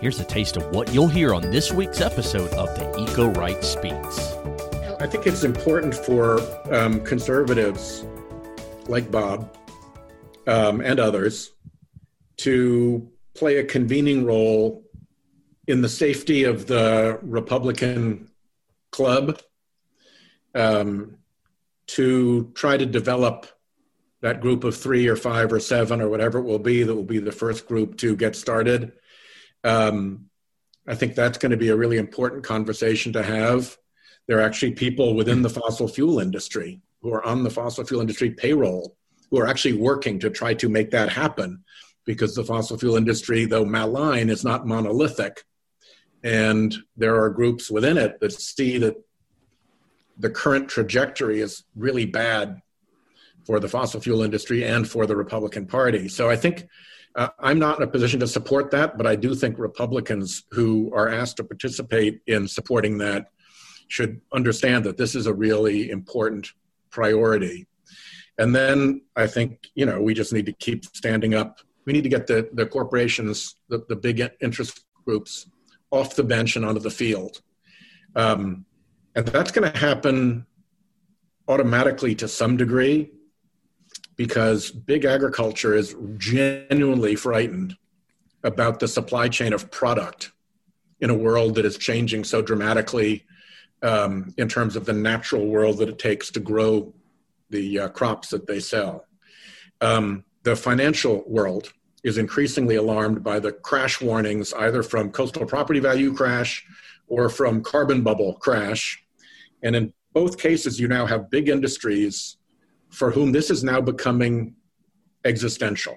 Here's a taste of what you'll hear on this week's episode of the Eco Right Speaks. I think it's important for um, conservatives like Bob um, and others to play a convening role in the safety of the Republican club um, to try to develop that group of three or five or seven or whatever it will be that will be the first group to get started. Um, I think that's going to be a really important conversation to have. There are actually people within the fossil fuel industry who are on the fossil fuel industry payroll who are actually working to try to make that happen because the fossil fuel industry, though malign, is not monolithic. And there are groups within it that see that the current trajectory is really bad for the fossil fuel industry and for the Republican Party. So I think uh, I'm not in a position to support that, but I do think Republicans who are asked to participate in supporting that should understand that this is a really important priority. And then I think, you know, we just need to keep standing up we need to get the, the corporations, the, the big interest groups off the bench and onto the field. Um, and that's going to happen automatically to some degree because big agriculture is genuinely frightened about the supply chain of product in a world that is changing so dramatically um, in terms of the natural world that it takes to grow the uh, crops that they sell. Um, the financial world is increasingly alarmed by the crash warnings, either from coastal property value crash or from carbon bubble crash. And in both cases, you now have big industries for whom this is now becoming existential.